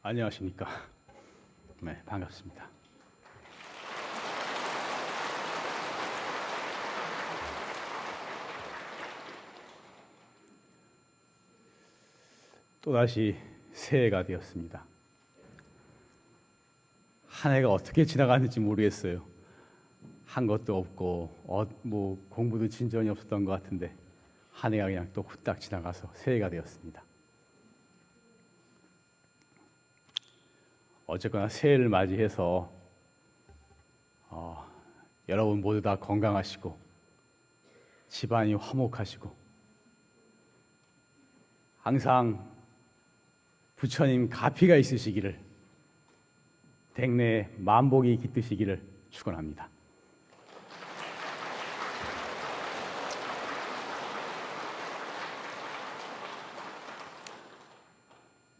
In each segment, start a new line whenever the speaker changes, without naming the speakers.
안녕하십니까. 네, 반갑습니다. 또다시 새해가 되었습니다. 한 해가 어떻게 지나갔는지 모르겠어요. 한 것도 없고, 어, 뭐, 공부도 진전이 없었던 것 같은데, 한 해가 그냥 또 후딱 지나가서 새해가 되었습니다. 어쨌거나 새해를 맞이해서 어, 여러분 모두 다 건강하시고 집안이 화목하시고 항상 부처님 가피가 있으시기를 댁내 만복이 깃드시기를 축원합니다.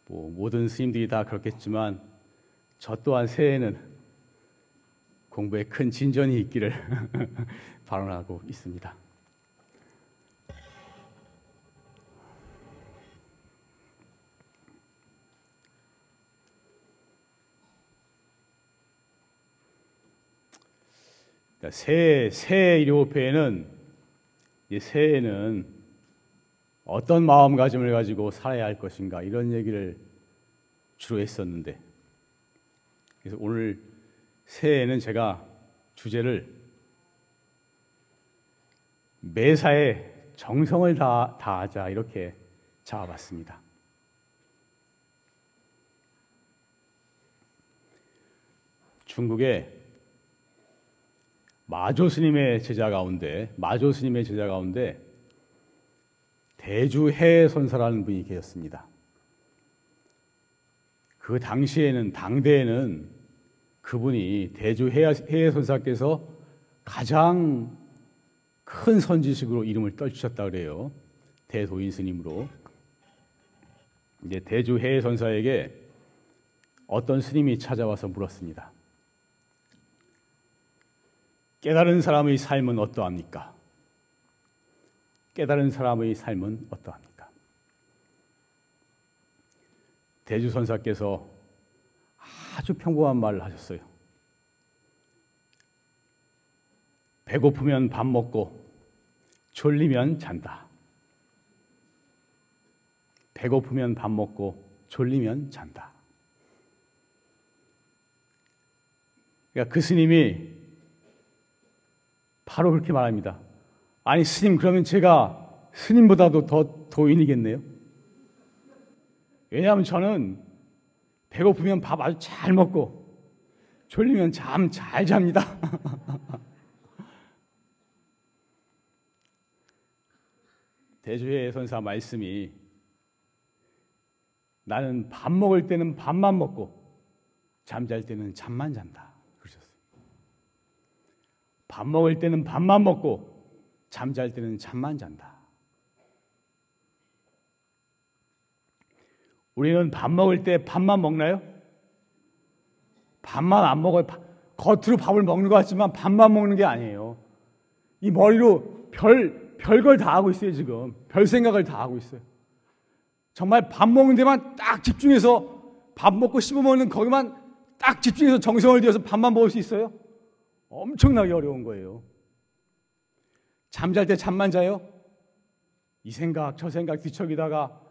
뭐 모든 스님들이 다 그렇겠지만 저 또한 새해에는 공부에 큰 진전이 있기를 발언하고 있습니다. 그러니까 새, 새 일요회에는 이 새해는 어떤 마음가짐을 가지고 살아야 할 것인가 이런 얘기를 주로 했었는데 그래서 오늘 새해에는 제가 주제를 매사에 정성을 다, 다하자 이렇게 잡아봤습니다. 중국의 마조 스님의 제자 가운데 마조 스님의 제자 가운데 대주해 선사라는 분이 계셨습니다. 그 당시에는 당대에는 그분이 대주 해해 선사께서 가장 큰 선지식으로 이름을 떨치셨다 그래요. 대도인 스님으로. 이제 대주 해해 선사에게 어떤 스님이 찾아와서 물었습니다. 깨달은 사람의 삶은 어떠합니까? 깨달은 사람의 삶은 어떠합니까? 대주선사께서 아주 평범한 말을 하셨어요. 배고프면 밥 먹고 졸리면 잔다. 배고프면 밥 먹고 졸리면 잔다. 그러니까 그 스님이 바로 그렇게 말합니다. 아니, 스님, 그러면 제가 스님보다도 더 도인이겠네요? 왜냐하면 저는 배고프면 밥 아주 잘 먹고 졸리면 잠 잘 잡니다. 대주의 선사 말씀이 나는 밥 먹을 때는 밥만 먹고 잠잘 때는 잠만 잔다. 그러셨어요. 밥 먹을 때는 밥만 먹고 잠잘 때는 잠만 잔다. 우리는 밥 먹을 때 밥만 먹나요? 밥만 안 먹어요. 겉으로 밥을 먹는 것 같지만 밥만 먹는 게 아니에요. 이 머리로 별, 별걸 다 하고 있어요, 지금. 별 생각을 다 하고 있어요. 정말 밥 먹는 데만 딱 집중해서 밥 먹고 씹어 먹는 거기만 딱 집중해서 정성을 들여서 밥만 먹을 수 있어요? 엄청나게 어려운 거예요. 잠잘 때 잠만 자요? 이 생각, 저 생각 뒤척이다가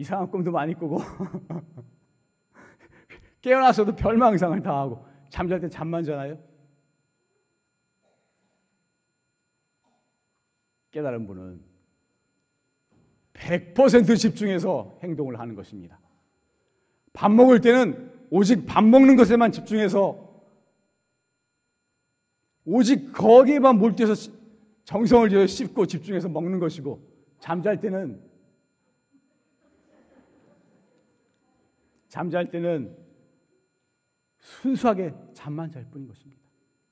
이상한 꿈도 많이 꾸고 깨어나서도 별망상을 다 하고 잠잘 때 잠만 자나요? 깨달은 분은 100% 집중해서 행동을 하는 것입니다. 밥 먹을 때는 오직 밥 먹는 것에만 집중해서 오직 거기에만 몰두해서 정성을 들여 씹고 집중해서 먹는 것이고 잠잘 때는 잠잘 때는 순수하게 잠만 잘 뿐인 것입니다.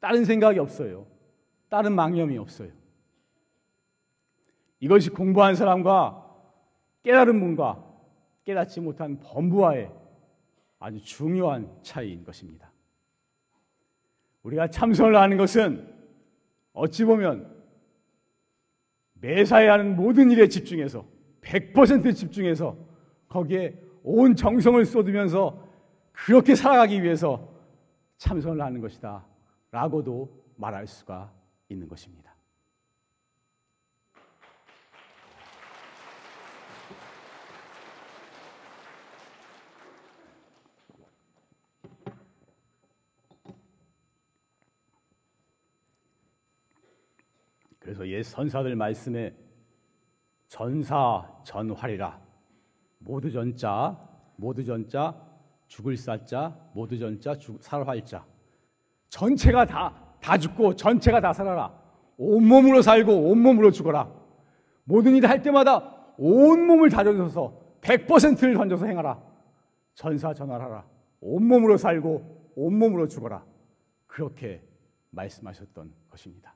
다른 생각이 없어요. 다른 망념이 없어요. 이것이 공부한 사람과 깨달은 분과 깨닫지 못한 범부와의 아주 중요한 차이인 것입니다. 우리가 참선을 하는 것은 어찌 보면 매사에 하는 모든 일에 집중해서 100% 집중해서 거기에 온 정성을 쏟으면서 그렇게 살아가기 위해서 참선을 하는 것이다. 라고도 말할 수가 있는 것입니다. 그래서 옛 선사들 말씀에 전사 전활이라 모두 전자 모두 전자 죽을 사자 모두 전자 살 활자. 전체가 다 다 죽고 전체가 다 살아라. 온몸으로 살고 온몸으로 죽어라. 모든 일을 할 때마다 온몸을 다 던져서 100%를 던져서 행하라. 전사 전활하라. 온몸으로 살고 온몸으로 죽어라. 그렇게 말씀하셨던 것입니다.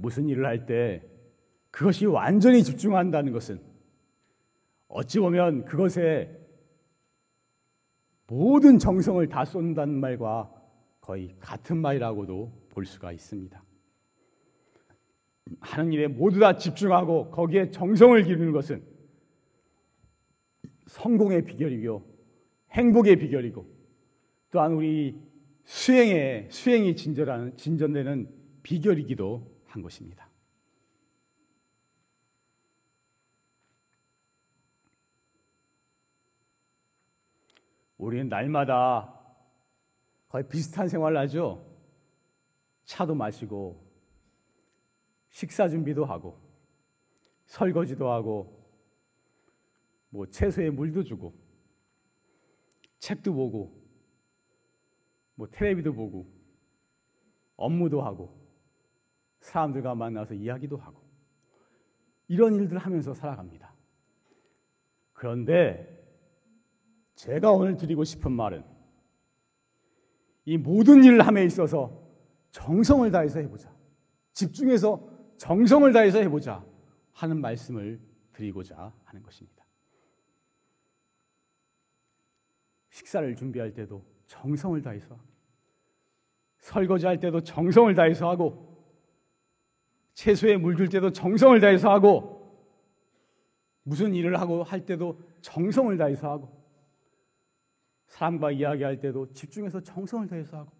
무슨 일을 할 때 그것이 완전히 집중한다는 것은 어찌 보면 그것에 모든 정성을 다 쏜다는 말과 거의 같은 말이라고도 볼 수가 있습니다. 하는 일에 모두 다 집중하고 거기에 정성을 기르는 것은 성공의 비결이고 행복의 비결이고 또한 우리 수행의 수행이 진전하는 진전되는 비결이기도 한 것입니다. 우리는 날마다 거의 비슷한 생활을 하죠. 차도 마시고, 식사 준비도 하고, 설거지도 하고, 뭐 채소에 물도 주고, 책도 보고, 뭐 텔레비도 보고, 업무도 하고, 사람들과 만나서 이야기도 하고 이런 일들을 하면서 살아갑니다. 그런데 제가 오늘 드리고 싶은 말은 이 모든 일을 함에 있어서 정성을 다해서 해보자. 집중해서 정성을 다해서 해보자 하는 말씀을 드리고자 하는 것입니다. 식사를 준비할 때도 정성을 다해서 설거지할 때도 정성을 다해서 하고 채소에 물 줄 때도 정성을 다해서 하고 무슨 일을 하고 할 때도 정성을 다해서 하고 사람과 이야기할 때도 집중해서 정성을 다해서 하고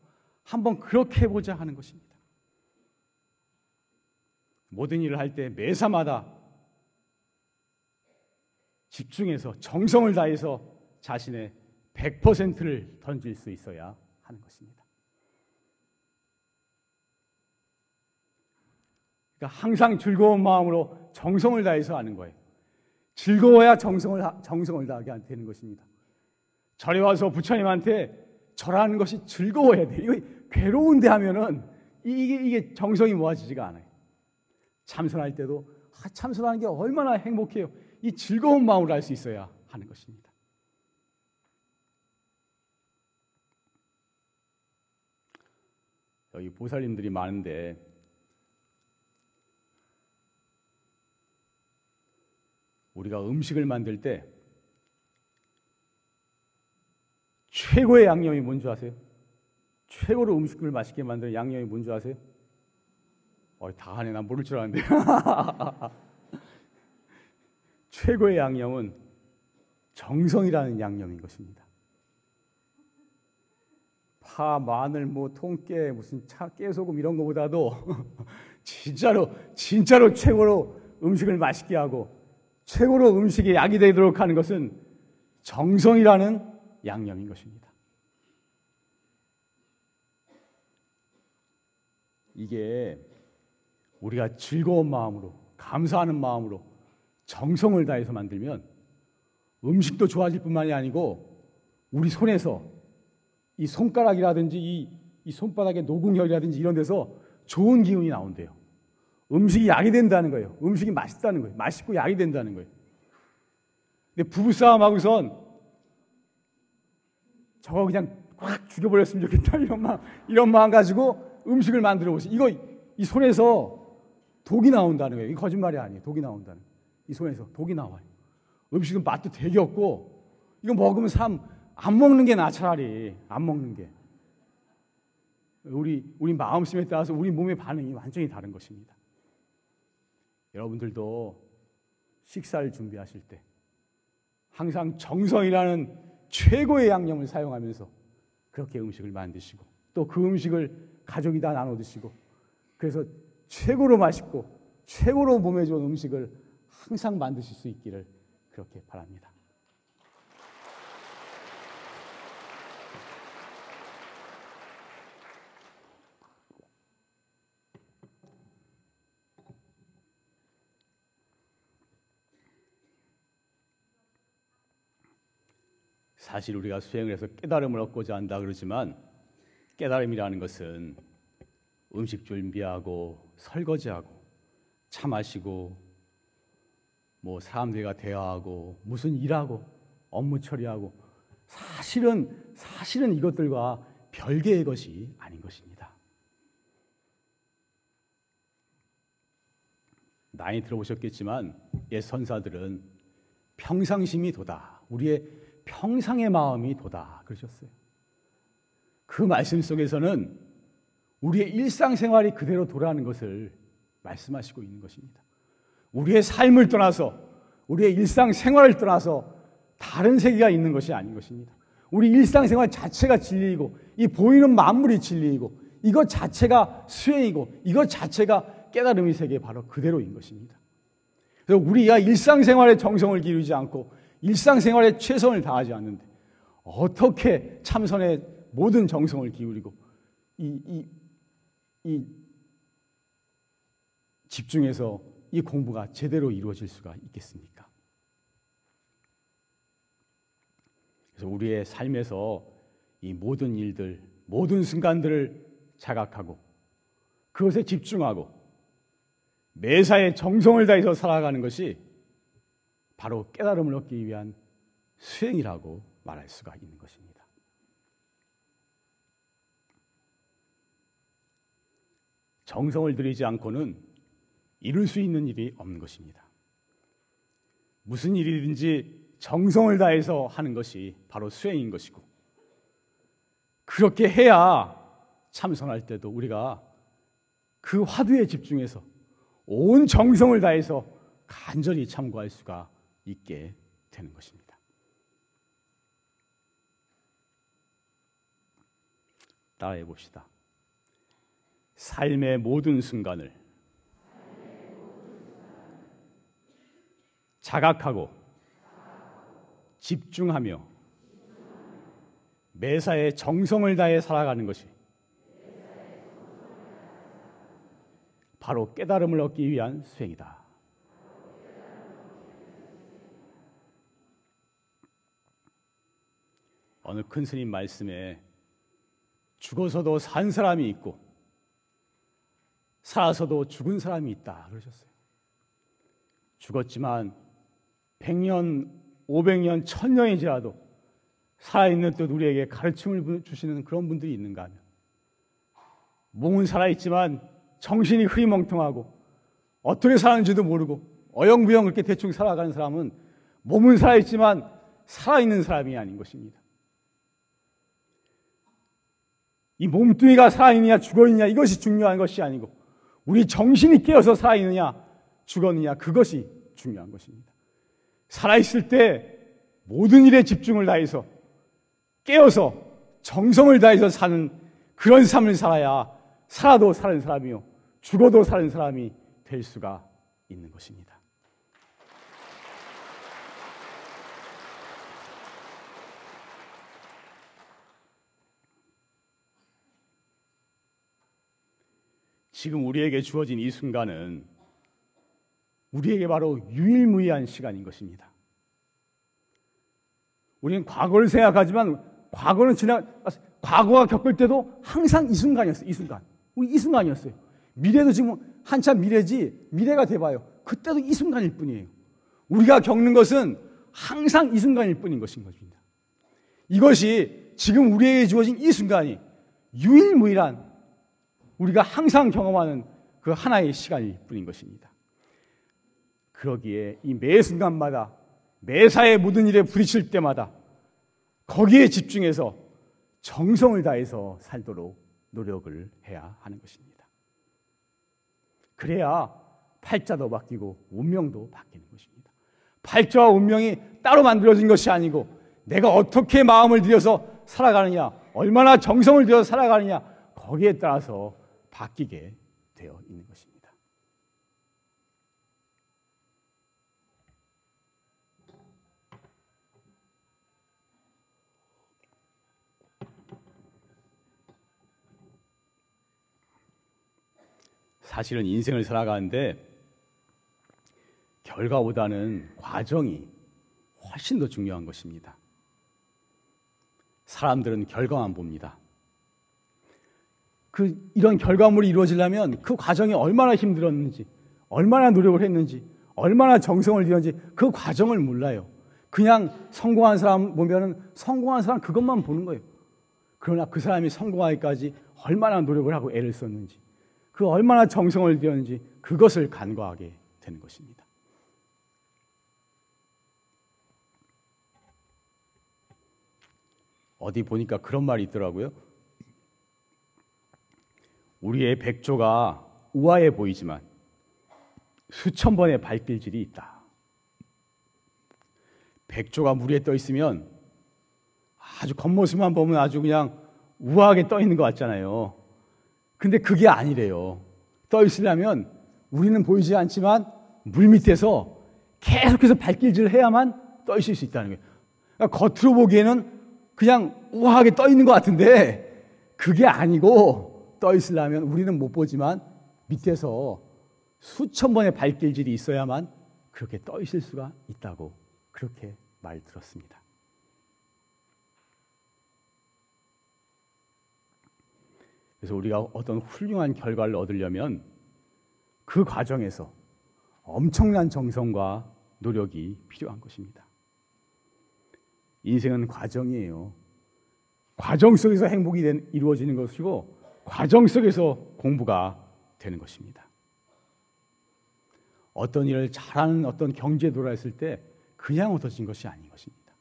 한번 그렇게 해보자 하는 것입니다. 모든 일을 할 때 매사마다 집중해서 정성을 다해서 자신의 100%를 던질 수 있어야 하는 것입니다. 그러니까 항상 즐거운 마음으로 정성을 다해서 하는 거예요. 즐거워야 정성을 정성을 다하게 되는 것입니다. 절에 와서 부처님한테 절하는 것이 즐거워야 돼. 이거 괴로운데 하면은 이게 이게 정성이 모아지지가 않아요. 참선할 때도 아, 참선하는 게 얼마나 행복해요. 이 즐거운 마음으로 할 수 있어야 하는 것입니다. 여기 보살님들이 많은데 우리가 음식을 만들 때 최고의 양념이 뭔지 아세요? 최고로 음식을 맛있게 만드는 양념이 뭔지 아세요? 어, 다 하네. 난 모를 줄 알았는데. 최고의 양념은 정성이라는 양념인 것입니다. 파, 마늘, 뭐 통깨, 무슨 차, 깨소금 이런 것보다도 진짜로 진짜로 최고로 음식을 맛있게 하고 최고로 음식이 약이 되도록 하는 것은 정성이라는 양념인 것입니다. 이게 우리가 즐거운 마음으로, 감사하는 마음으로 정성을 다해서 만들면 음식도 좋아질 뿐만이 아니고 우리 손에서 이 손가락이라든지 이, 이 손바닥의 노궁혈이라든지 이런 데서 좋은 기운이 나온대요. 음식이 약이 된다는 거예요. 음식이 맛있다는 거예요. 맛있고 약이 된다는 거예요. 근데 부부싸움하고선 저거 그냥 꽉 죽여버렸으면 좋겠다. 이런 마음, 이런 마음 가지고 음식을 만들어 보세요. 이거, 이 손에서 독이 나온다는 거예요. 이 거짓말이 아니에요. 독이 나온다는. 이 손에서 독이 나와요. 음식은 맛도 되게 없고, 이거 먹으면 사람 안 먹는 게 나, 차라리. 안 먹는 게. 우리, 우리 마음심에 따라서 우리 몸의 반응이 완전히 다른 것입니다. 여러분들도 식사를 준비하실 때 항상 정성이라는 최고의 양념을 사용하면서 그렇게 음식을 만드시고 또 그 음식을 가족이 다 나눠 드시고 그래서 최고로 맛있고 최고로 몸에 좋은 음식을 항상 만드실 수 있기를 그렇게 바랍니다. 사실 우리가 수행을 해서 깨달음을 얻고자 한다 그러지만 깨달음이라는 것은 음식 준비하고 설거지하고 차 마시고 뭐 사람들과 대화하고 무슨 일하고 업무 처리하고 사실은 사실은 이것들과 별개의 것이 아닌 것입니다. 많이 들어보셨겠지만 옛 선사들은 평상심이 도다. 우리의 평상의 마음이 도다. 그러셨어요. 그 말씀 속에서는 우리의 일상생활이 그대로 돌아가는 것을 말씀하시고 있는 것입니다. 우리의 삶을 떠나서 우리의 일상생활을 떠나서 다른 세계가 있는 것이 아닌 것입니다. 우리 일상생활 자체가 진리이고 이 보이는 만물이 진리이고 이것 자체가 수행이고 이것 자체가 깨달음의 세계 바로 그대로인 것입니다. 그래서 우리가 일상생활에 정성을 기르지 않고 일상생활에 최선을 다하지 않는데 어떻게 참선에 모든 정성을 기울이고 이, 이, 이 집중해서 이 공부가 제대로 이루어질 수가 있겠습니까? 그래서 우리의 삶에서 이 모든 일들, 모든 순간들을 자각하고 그것에 집중하고 매사에 정성을 다해서 살아가는 것이 바로 깨달음을 얻기 위한 수행이라고 말할 수가 있는 것입니다. 정성을 들이지 않고는 이룰 수 있는 일이 없는 것입니다. 무슨 일이든지 정성을 다해서 하는 것이 바로 수행인 것이고, 그렇게 해야 참선할 때도 우리가 그 화두에 집중해서 온 정성을 다해서 간절히 참고할 수가 있게 되는 것입니다. 따라해 봅시다. 삶의 모든 순간을 자각하고 집중하며 매사에 정성을 다해 살아가는 것이 바로 깨달음을 얻기 위한 수행이다. 어느 큰 스님 말씀에 죽어서도 산 사람이 있고 살아서도 죽은 사람이 있다 그러셨어요. 죽었지만 100년, 500년, 1000년이 지나도 살아있는 또 우리에게 가르침을 주시는 그런 분들이 있는가 하면 몸은 살아있지만 정신이 흐리멍텅하고 어떻게 사는지도 모르고 어영부영 그렇게 대충 살아가는 사람은 몸은 살아있지만 살아있는 사람이 아닌 것입니다. 이 몸뚱이가 살아있느냐 죽어있느냐 이것이 중요한 것이 아니고 우리 정신이 깨어서 살아있느냐 죽었느냐 그것이 중요한 것입니다. 살아있을 때 모든 일에 집중을 다해서 깨어서 정성을 다해서 사는 그런 삶을 살아야 살아도 사는 사람이요 죽어도 사는 사람이 될 수가 있는 것입니다. 지금 우리에게 주어진 이 순간은 우리에게 바로 유일무이한 시간인 것입니다. 우리는 과거를 생각하지만 과거는 지나 과거가 겪을 때도 항상 이 순간이었어요. 이 순간. 우리 이 순간이었어요. 미래도 지금 한참 미래지 미래가 돼봐요. 그때도 이 순간일 뿐이에요. 우리가 겪는 것은 항상 이 순간일 뿐인 것인 것입니다. 이것이 지금 우리에게 주어진 이 순간이 유일무이한 우리가 항상 경험하는 그 하나의 시간일 뿐인 것입니다. 그러기에 이 매 순간마다 매사의 모든 일에 부딪힐 때마다 거기에 집중해서 정성을 다해서 살도록 노력을 해야 하는 것입니다. 그래야 팔자도 바뀌고 운명도 바뀌는 것입니다. 발자와 운명이 따로 만들어진 것이 아니고 내가 어떻게 마음을 들여서 살아가느냐, 얼마나 정성을 들여서 살아가느냐, 거기에 따라서 바뀌게 되어 있는 것입니다. 사실은 인생을 살아가는데 결과보다는 과정이 훨씬 더 중요한 것입니다. 사람들은 결과만 봅니다. 그 이런 결과물이 이루어지려면 그 과정이 얼마나 힘들었는지, 얼마나 노력을 했는지, 얼마나 정성을 들였는지 그 과정을 몰라요. 그냥 성공한 사람 보면은 성공한 사람 그것만 보는 거예요. 그러나 그 사람이 성공하기까지 얼마나 노력을 하고 애를 썼는지, 그 얼마나 정성을 들였는지 그것을 간과하게 되는 것입니다. 어디 보니까 그런 말이 있더라고요. 우리의 백조가 우아해 보이지만 수천 번의 발길질이 있다. 백조가 물 위에 떠 있으면 아주 겉모습만 보면 아주 그냥 우아하게 떠 있는 것 같잖아요. 근데 그게 아니래요. 떠 있으려면 우리는 보이지 않지만 물 밑에서 계속해서 발길질을 해야만 떠 있을 수 있다는 거예요. 그러니까 겉으로 보기에는 그냥 우아하게 떠 있는 것 같은데 그게 아니고 떠 있으려면 우리는 못 보지만 밑에서 수천 번의 발길질이 있어야만 그렇게 떠 있을 수가 있다고 그렇게 말 들었습니다. 그래서 우리가 어떤 훌륭한 결과를 얻으려면 그 과정에서 엄청난 정성과 노력이 필요한 것입니다. 인생은 과정이에요. 과정 속에서 행복이 된, 이루어지는 것이고 과정 속에서 공부가 되는 것입니다. 어떤 일을 잘하는 어떤 경제도라 했을 때 그냥 얻어진 것이 아닌 것입니다.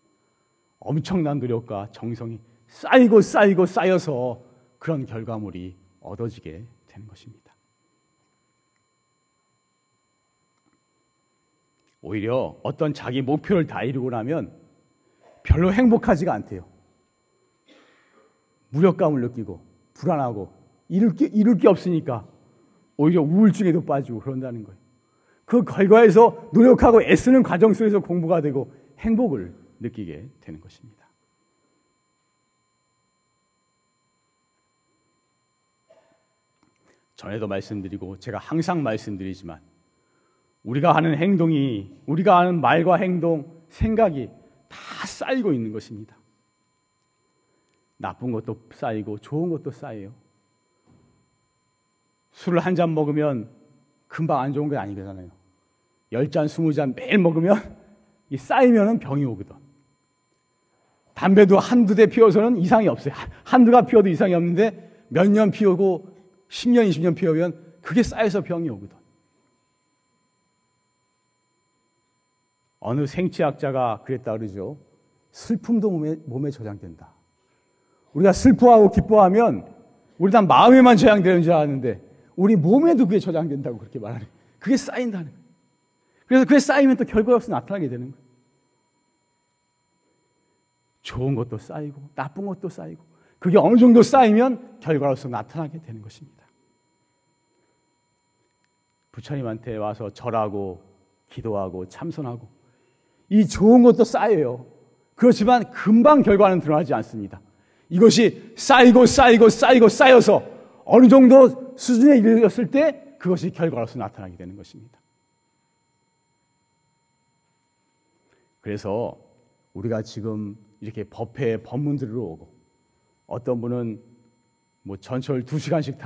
엄청난 노력과 정성이 쌓이고 쌓이고 쌓여서 그런 결과물이 얻어지게 되는 것입니다. 오히려 어떤 자기 목표를 다 이루고 나면 별로 행복하지가 않대요. 무력감을 느끼고 불안하고 이룰 게, 이룰 게 없으니까 오히려 우울증에도 빠지고 그런다는 거예요. 그 결과에서 노력하고 애쓰는 과정 속에서 공부가 되고 행복을 느끼게 되는 것입니다. 전에도 말씀드리고 제가 항상 말씀드리지만 우리가 하는 행동이 우리가 하는 말과 행동, 생각이 다 쌓이고 있는 것입니다. 나쁜 것도 쌓이고 좋은 것도 쌓여요. 술을 한 잔 먹으면 금방 안 좋은 게 아니잖아요. 열 잔, 스무 잔 매일 먹으면 이 쌓이면 병이 오거든. 담배도 한두 대 피워서는 이상이 없어요. 한두가 피워도 이상이 없는데 몇 년 피우고 10년, 20년 피우면 그게 쌓여서 병이 오거든. 어느 생체학자가 그랬다 그러죠. 슬픔도 몸에, 몸에 저장된다. 우리가 슬퍼하고 기뻐하면 우리 다 마음에만 저장되는 줄 아는데 우리 몸에도 그게 저장된다고 그렇게 말하는 거예요. 그게 쌓인다는 거예요. 그래서 그게 쌓이면 또 결과로서 나타나게 되는 거예요. 좋은 것도 쌓이고 나쁜 것도 쌓이고 그게 어느 정도 쌓이면 결과로서 나타나게 되는 것입니다. 부처님한테 와서 절하고 기도하고 참선하고 이 좋은 것도 쌓여요. 그렇지만 금방 결과는 드러나지 않습니다. 이것이 쌓이고 쌓이고 쌓이고 쌓여서 어느 정도 수준에 이르렀을 때 그것이 결과로서 나타나게 되는 것입니다. 그래서 우리가 지금 이렇게 법회 법문들로 오고 어떤 분은 뭐 전철 두 시간씩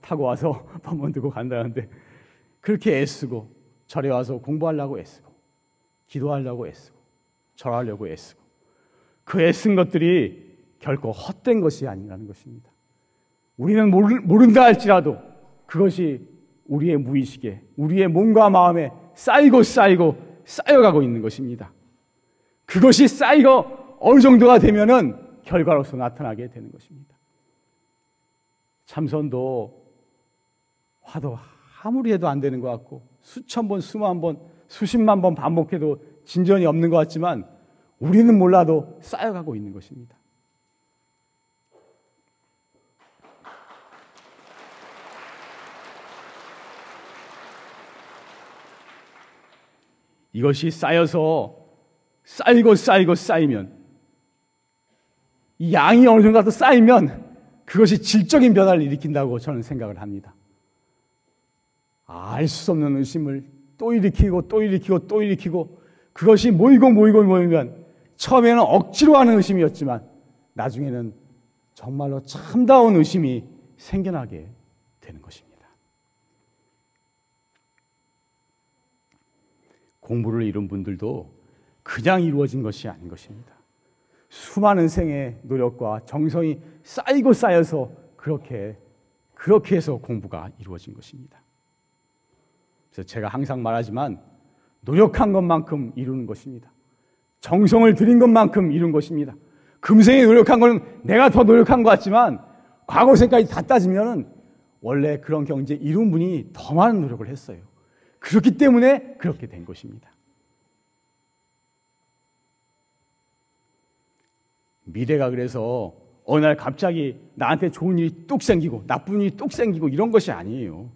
타고 와서 법문 듣고 간다는데 그렇게 애쓰고 절에 와서 공부하려고 애쓰고 기도하려고 애쓰고 절하려고 애쓰고 그 애쓴 것들이 결코 헛된 것이 아니라는 것입니다. 우리는 모른다 할지라도 그것이 우리의 무의식에 우리의 몸과 마음에 쌓이고 쌓이고 쌓여가고 있는 것입니다. 그것이 쌓이고 어느 정도가 되면은 결과로서 나타나게 되는 것입니다. 참선도 화도 아무리 해도 안 되는 것 같고 수천 번, 수만 번, 수십만 번 반복해도 진전이 없는 것 같지만 우리는 몰라도 쌓여가고 있는 것입니다. 이것이 쌓여서 쌓이고 쌓이고 쌓이면 이 양이 어느 정도 쌓이면 그것이 질적인 변화를 일으킨다고 저는 생각을 합니다. 알 수 없는 의심을 또 일으키고 또 일으키고 또 일으키고 그것이 모이고 모이고 모이면 처음에는 억지로 하는 의심이었지만 나중에는 정말로 참다운 의심이 생겨나게 되는 것입니다. 공부를 이룬 분들도 그냥 이루어진 것이 아닌 것입니다. 수많은 생의 노력과 정성이 쌓이고 쌓여서 그렇게 그렇게 해서 공부가 이루어진 것입니다. 그래서 제가 항상 말하지만 노력한 것만큼 이루는 것입니다. 정성을 들인 것만큼 이룬 것입니다. 금생에 노력한 건 내가 더 노력한 것 같지만 과거생까지 다 따지면은 원래 그런 경제 이룬 분이 더 많은 노력을 했어요. 그렇기 때문에 그렇게 된 것입니다. 미래가 그래서 어느 날 갑자기 나한테 좋은 일이 뚝 생기고 나쁜 일이 뚝 생기고 이런 것이 아니에요.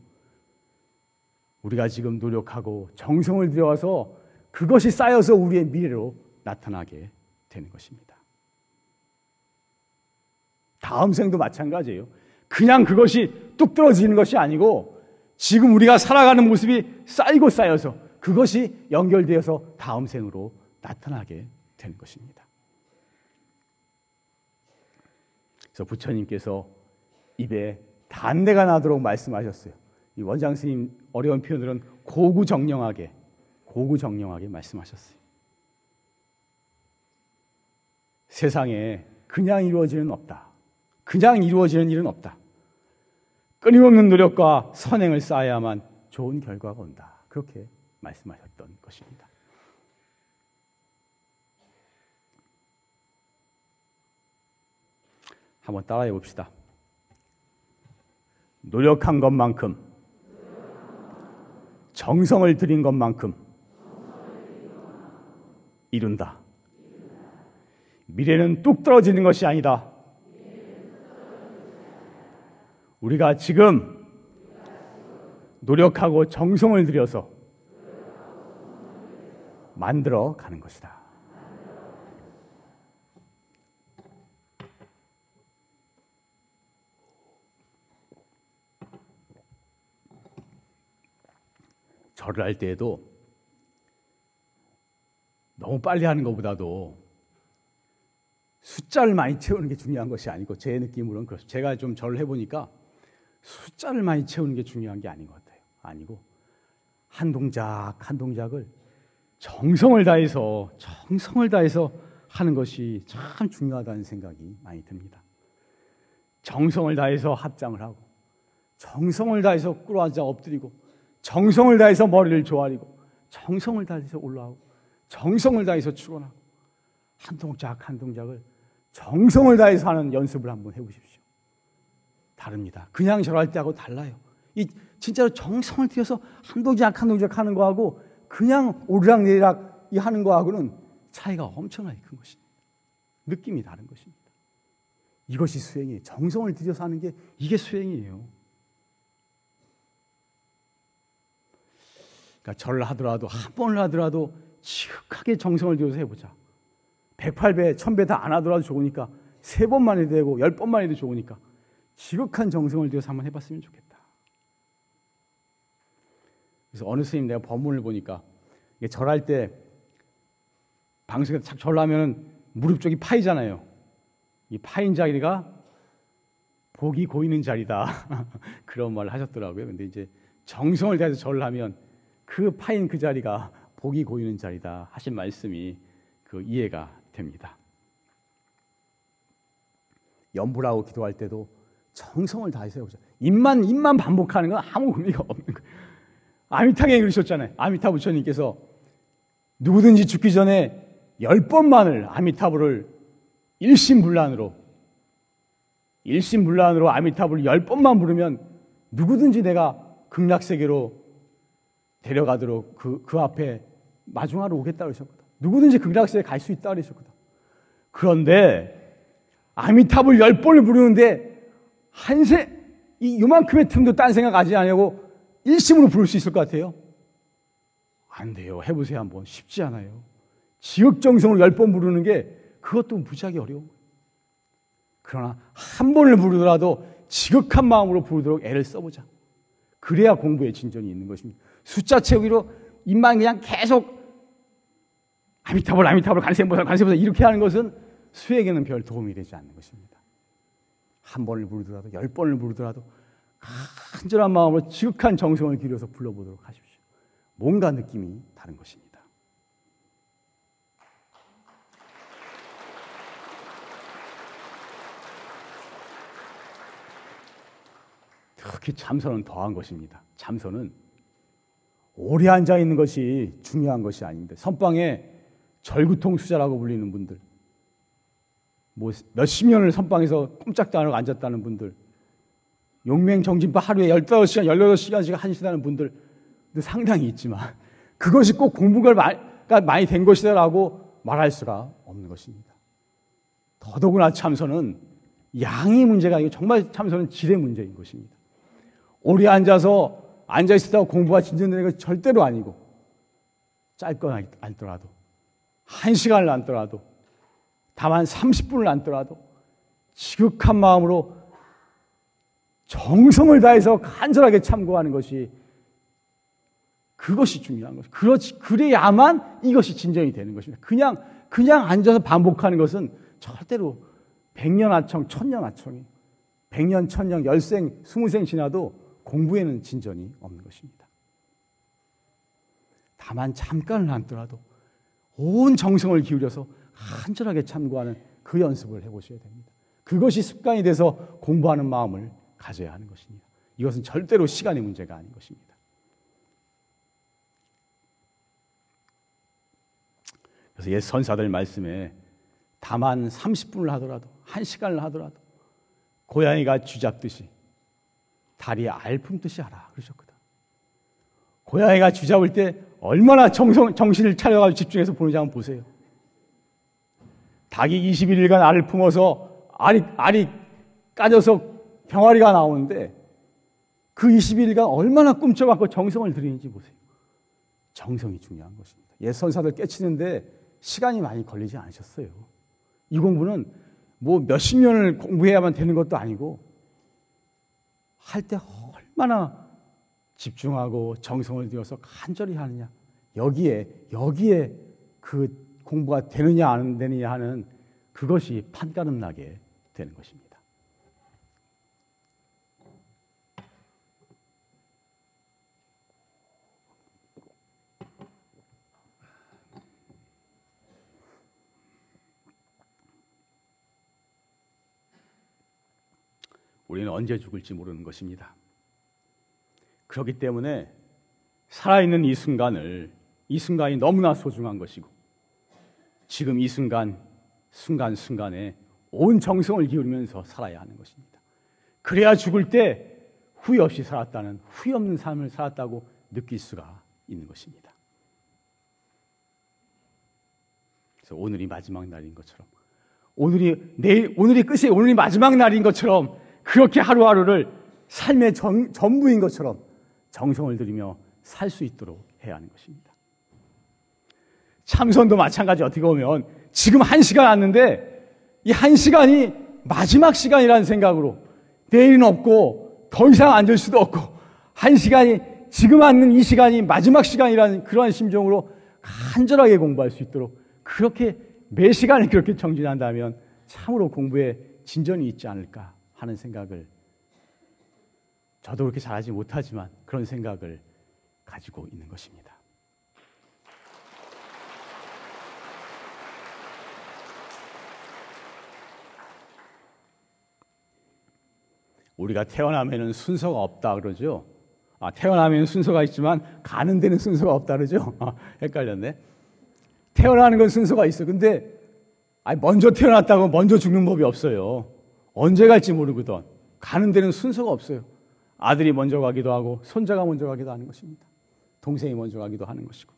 우리가 지금 노력하고 정성을 들여와서 그것이 쌓여서 우리의 미래로 나타나게 되는 것입니다. 다음 생도 마찬가지예요. 그냥 그것이 뚝 떨어지는 것이 아니고 지금 우리가 살아가는 모습이 쌓이고 쌓여서 그것이 연결되어서 다음 생으로 나타나게 되는 것입니다. 그래서 부처님께서 입에 단내가 나도록 말씀하셨어요. 이 원장 스님 어려운 표현으로는 고구정령하게 고구정령하게 말씀하셨어요. 세상에 그냥 이루어지는 없다. 그냥 이루어지는 일은 없다. 끊임없는 노력과 선행을 쌓아야만 좋은 결과가 온다. 그렇게 말씀하셨던 것입니다. 한번 따라해 봅시다. 노력한 것만큼, 정성을 들인 것만큼 이룬다. 미래는 뚝 떨어지는 것이 아니다. 우리가 지금 노력하고 정성을 들여서 만들어 가는 것이다. 절을 할 때에도 너무 빨리 하는 것보다도 숫자를 많이 채우는 게 중요한 것이 아니고 제 느낌으로는 그렇습니다. 제가 좀 절을 해보니까 숫자를 많이 채우는 게 중요한 게 아닌 것 같아요. 아니고 한 동작 한 동작을 정성을 다해서 정성을 다해서 하는 것이 참 중요하다는 생각이 많이 듭니다. 정성을 다해서 합장을 하고 정성을 다해서 꿇어앉아 엎드리고 정성을 다해서 머리를 조아리고 정성을 다해서 올라오고 정성을 다해서 출근하고 한 동작 한 동작을 정성을 다해서 하는 연습을 한번 해보십시오. 다릅니다. 그냥 절할 때하고 달라요. 이 진짜로 정성을 들여서 한 동작 한 동작 하는 거하고 그냥 오르락 내리락 이 하는 거하고는 차이가 엄청나게 큰 것입니다. 느낌이 다른 것입니다. 이것이 수행이에요. 정성을 들여서 하는 게 이게 수행이에요. 그러니까 절을 하더라도 한 번을 하더라도 지극하게 정성을 들여서 해보자. 108배, 1000배 다 안 하더라도 좋으니까 세 번만 해도 되고 열 번만 해도 좋으니까 지극한 정성을 들여서 한번 해봤으면 좋겠다. 그래서 어느 스님 내가 법문을 보니까 이게 절할 때 방송에서 착 절하면 무릎 쪽이 파이잖아요. 이 파인 자리가 복이 고이는 자리다. 그런 말을 하셨더라고요. 근데 이제 정성을 다해서 절을 하면 그 파인 그 자리가 복이 고이는 자리다 하신 말씀이 그 이해가 됩니다. 염불하고 기도할 때도 정성을 다해서 해보자. 입만 입만 반복하는 건 아무 의미가 없는 거예요. 아미타게 그러셨잖아요. 아미타 부처님께서 누구든지 죽기 전에 열 번만을 아미타불을 일심불란으로 일심불란으로 아미타불을 열 번만 부르면 누구든지 내가 극락세계로 데려가도록 그, 그 앞에 마중하러 오겠다 그러셨거든. 누구든지 극락세에 갈수 있다 그러셨거든. 그런데 아미탑을 열 번을 부르는데 한세 이 요만큼의 틈도 딴 생각하지 않냐고 일심으로 부를 수 있을 것 같아요. 안 돼요. 해보세요 한번. 쉽지 않아요. 지극정성으로 열번 부르는 게 그것도 무지하게 어려워. 그러나 한 번을 부르더라도 지극한 마음으로 부르도록 애를 써보자. 그래야 공부에 진전이 있는 것입니다. 숫자 채우기로 입만 그냥 계속 아미타불 아미타불 간세보살 간세보살 이렇게 하는 것은 수에게는 별 도움이 되지 않는 것입니다. 한 번을 부르더라도 열 번을 부르더라도 간절한 마음으로 지극한 정성을 기울여서 불러보도록 하십시오. 뭔가 느낌이 다른 것입니다. 특히 참선은 더한 것입니다. 참선은 오래 앉아 있는 것이 중요한 것이 아닌데 선방에 절구통 수자라고 불리는 분들, 뭐 몇십 년을 선방에서 꼼짝도 안 하고 앉았다는 분들, 용맹 정진파 하루에 15시간, 18시간씩 하시다는 분들 상당히 있지만 그것이 꼭 공부가 많이 된 것이다라고 말할 수가 없는 것입니다. 더더구나 참선은 양이 문제가 아니고 정말 참선은 질의 문제인 것입니다. 오래 앉아서 앉아 있었다고 공부가 진전되는 것이 절대로 아니고 짧거나 앉더라도 한 시간을 앉더라도 다만 30분을 앉더라도 지극한 마음으로 정성을 다해서 간절하게 참고하는 것이 그것이 중요한 것이 그렇지 그래야만 이것이 진전이 되는 것입니다. 그냥 그냥 앉아서 반복하는 것은 절대로 백년 하청, 천년 하청이 백년, 천년, 열생, 스무생 지나도 공부에는 진전이 없는 것입니다. 다만 잠깐을 앉더라도 온 정성을 기울여서 간절하게 참고하는 그 연습을 해보셔야 됩니다. 그것이 습관이 돼서 공부하는 마음을 가져야 하는 것입니다. 이것은 절대로 시간의 문제가 아닌 것입니다. 그래서 옛 선사들 말씀에 다만 30분을 하더라도, 1시간을 하더라도, 고양이가 쥐잡듯이 다리에 알 품듯이 하라. 그러셨거든. 고양이가 쥐잡을 때 얼마나 정성, 정신을 차려가지고 집중해서 보는지 한번 보세요. 닭이 21일간 알을 품어서 알이, 알이 까져서 병아리가 나오는데 그 21일간 얼마나 꿈쳐갖고 정성을 들이는지 보세요. 정성이 중요한 것입니다. 옛 선사들 깨치는데 시간이 많이 걸리지 않으셨어요. 이 공부는 뭐 몇십 년을 공부해야만 되는 것도 아니고 할 때 얼마나 집중하고 정성을 들여서 간절히 하느냐. 여기에, 여기에 그 공부가 되느냐 안 되느냐 하는 그것이 판가름 나게 되는 것입니다. 우리는 언제 죽을지 모르는 것입니다. 그렇기 때문에 살아있는 이 순간을, 이 순간이 너무나 소중한 것이고, 지금 이 순간, 순간순간에 온 정성을 기울이면서 살아야 하는 것입니다. 그래야 죽을 때 후회 없이 살았다는, 후회 없는 삶을 살았다고 느낄 수가 있는 것입니다. 그래서 오늘이 마지막 날인 것처럼, 오늘이 내일, 오늘이 끝이 오늘이 마지막 날인 것처럼 그렇게 하루하루를 삶의 전, 전부인 것처럼 정성을 들이며 살 수 있도록 해야 하는 것입니다. 참선도 마찬가지 어떻게 보면 지금 한 시간 왔는데 이 한 시간이 마지막 시간이라는 생각으로 내일은 없고 더 이상 앉을 수도 없고 한 시간이 지금 앉는 이 시간이 마지막 시간이라는 그러한 심정으로 간절하게 공부할 수 있도록 그렇게 매 시간을 그렇게 정진한다면 참으로 공부에 진전이 있지 않을까 하는 생각을 저도 그렇게 잘하지 못하지만 그런 생각을 가지고 있는 것입니다. 우리가 태어나면 순서가 없다 그러죠. 아, 태어나면 순서가 있지만 가는 데는 순서가 없다 그러죠. 아, 헷갈렸네. 태어나는 건 순서가 있어. 근데 아니, 먼저 태어났다고 먼저 죽는 법이 없어요. 언제 갈지 모르거든. 가는 데는 순서가 없어요. 아들이 먼저 가기도 하고 손자가 먼저 가기도 하는 것입니다. 동생이 먼저 가기도 하는 것이고.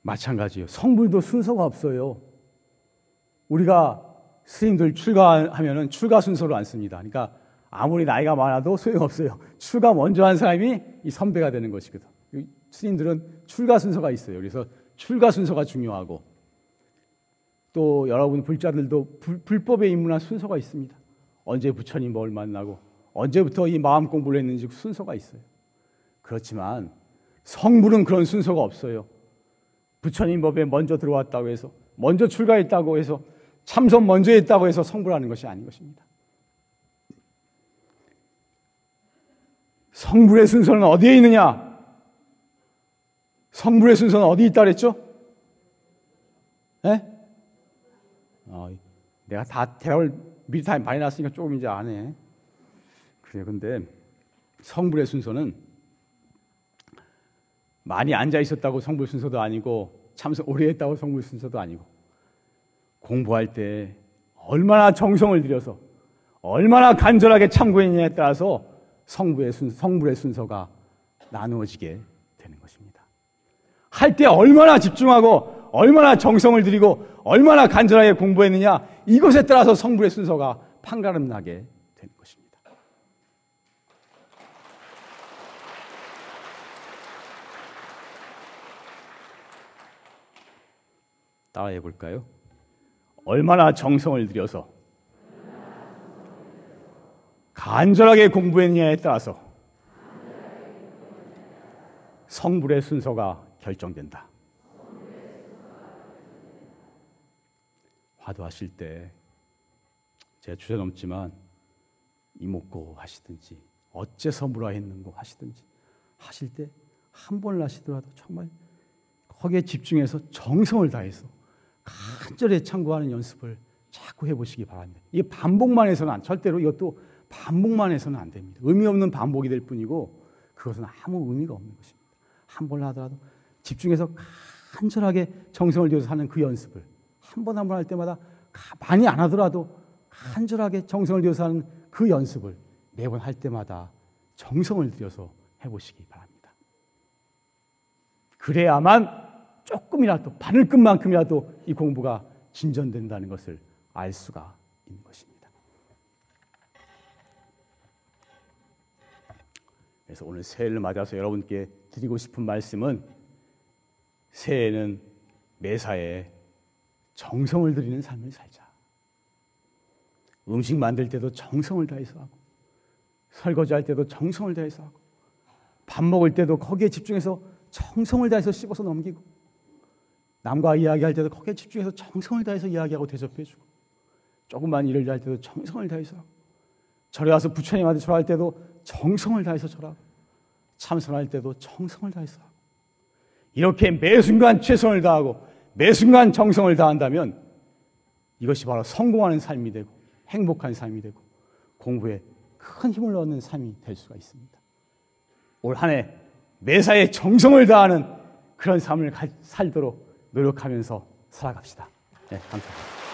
마찬가지예요. 성불도 순서가 없어요. 우리가 스님들 출가하면은 출가 순서로 안 씁니다. 그러니까 아무리 나이가 많아도 소용없어요. 출가 먼저 한 사람이 이 선배가 되는 것이거든. 스님들은 출가 순서가 있어요. 그래서 출가 순서가 중요하고 또 여러분 불자들도 불, 법에 입문한 순서가 있습니다. 언제 부처님 뭘 만나고 언제부터 이 마음 공부를 했는지 순서가 있어요. 그렇지만 성불은 그런 순서가 없어요. 부처님 법에 먼저 들어왔다고 해서 먼저 출가했다고 해서 참선 먼저 했다고 해서 성불하는 것이 아닌 것입니다. 성불의 순서는 어디에 있느냐? 성불의 순서는 어디 있다 그랬죠? 예? 어, 내가 다 대답을 미리 다 많이 났으니까 조금 이제 안 해. 그래, 근데 성불의 순서는 많이 앉아 있었다고 성불 순서도 아니고 참선 오래 했다고 성불 순서도 아니고 공부할 때 얼마나 정성을 들여서 얼마나 간절하게 참고했냐에 따라서 성부의 순, 성불의 순서가 나누어지게 되는 것입니다. 할 때 얼마나 집중하고 얼마나 정성을 들이고 얼마나 간절하게 공부했느냐 이것에 따라서 성불의 순서가 판가름 나게 되는 것입니다. 따라해 볼까요? 얼마나 정성을 들여서 간절하게 공부했느냐에 따라서 성불의 순서가 결정된다. 화도하실 때 제가 주제 넘지만 이목고 하시든지 어째서 무라 했는고 하시든지 하실 때 한 번을 하시더라도 정말 거기에 집중해서 정성을 다해서 간절히 참고하는 연습을 자꾸 해보시기 바랍니다. 이게 반복만 해서는 안, 절대로 이것도 반복만 해서는 안 됩니다. 의미 없는 반복이 될 뿐이고 그것은 아무 의미가 없는 것입니다. 한 번 하더라도 집중해서 간절하게 정성을 들여서 하는 그 연습을 한 번 한 번 할 때마다 많이 안 하더라도 간절하게 정성을 들여서 하는 그 연습을 매번 할 때마다 정성을 들여서 해보시기 바랍니다. 그래야만 조금이라도 바늘끝만큼이라도 이 공부가 진전된다는 것을 알 수가 있는 것입니다. 그래서 오늘 새해를 맞아서 여러분께 드리고 싶은 말씀은 새해는 매사에 정성을 들이는 삶을 살자. 음식 만들 때도 정성을 다해서 하고, 설거지 할 때도 정성을 다해서 하고, 밥 먹을 때도 거기에 집중해서 정성을 다해서 씹어서 넘기고, 남과 이야기할 때도 거기에 집중해서 정성을 다해서 이야기하고 대접해주고, 조금만 일을 할 때도 정성을 다해서 절에 와서 부처님한테 절할 때도 정성을 다해서 절하고, 참선할 때도 정성을 다해서 이렇게 매 순간 최선을 다하고 매 순간 정성을 다한다면 이것이 바로 성공하는 삶이 되고 행복한 삶이 되고 공부에 큰 힘을 얻는 삶이 될 수가 있습니다. 올 한 해 매사에 정성을 다하는 그런 삶을 살도록 노력하면서 살아갑시다. 네, 감사합니다.